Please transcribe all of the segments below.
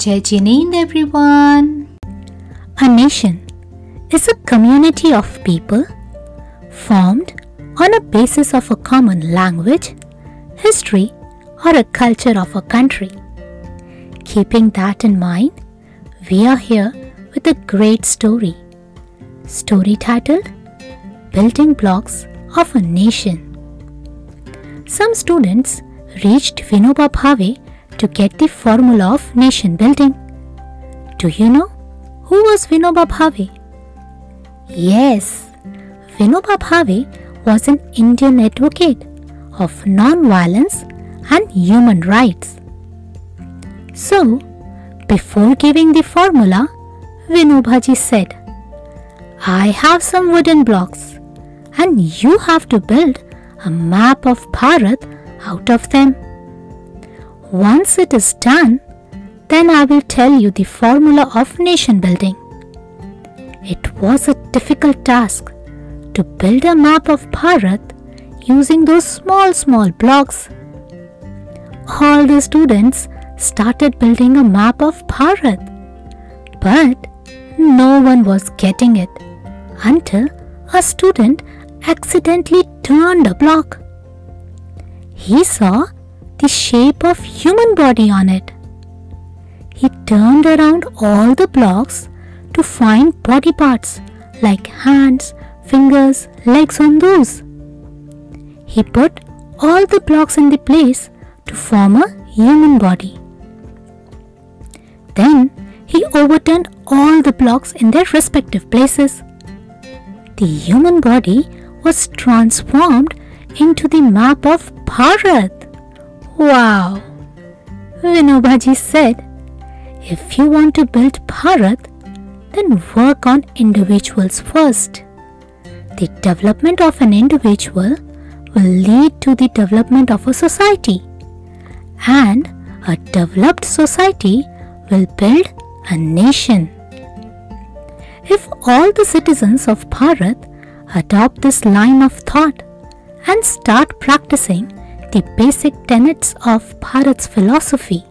Jai everyone! A nation is a community of people formed on a basis of a common language, history, or a culture of a country. Keeping that in mind, we are here with a great story. Story titled Building Blocks of a Nation. Some students reached Vinoba Bhave to get the formula of nation building. Do you know who was Vinoba Bhave? Yes, Vinoba Bhave was an Indian advocate of non-violence and human rights. So, before giving the formula, Vinobaji said, I have some wooden blocks and you have to build a map of Bharat out of them. Once it is done, then I will tell you the formula of nation building. It was a difficult task to build a map of Bharat using those small, small blocks. All the students started building a map of Bharat, but no one was getting it until a student accidentally turned a block. He saw the shape of human body on it. He turned around all the blocks to find body parts like hands, fingers, legs on those. He put all the blocks in the place to form a human body. Then he overturned all the blocks in their respective places. The human body was transformed into the map of Bharat. Wow! Vinobaji said, if you want to build Bharat, then work on individuals first. The development of an individual will lead to the development of a society. And a developed society will build a nation. If all the citizens of Bharat adopt this line of thought and start practicing the basic tenets of Bharat's philosophy,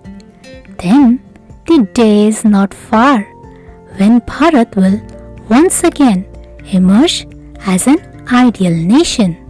then the day is not far when Bharat will once again emerge as an ideal nation.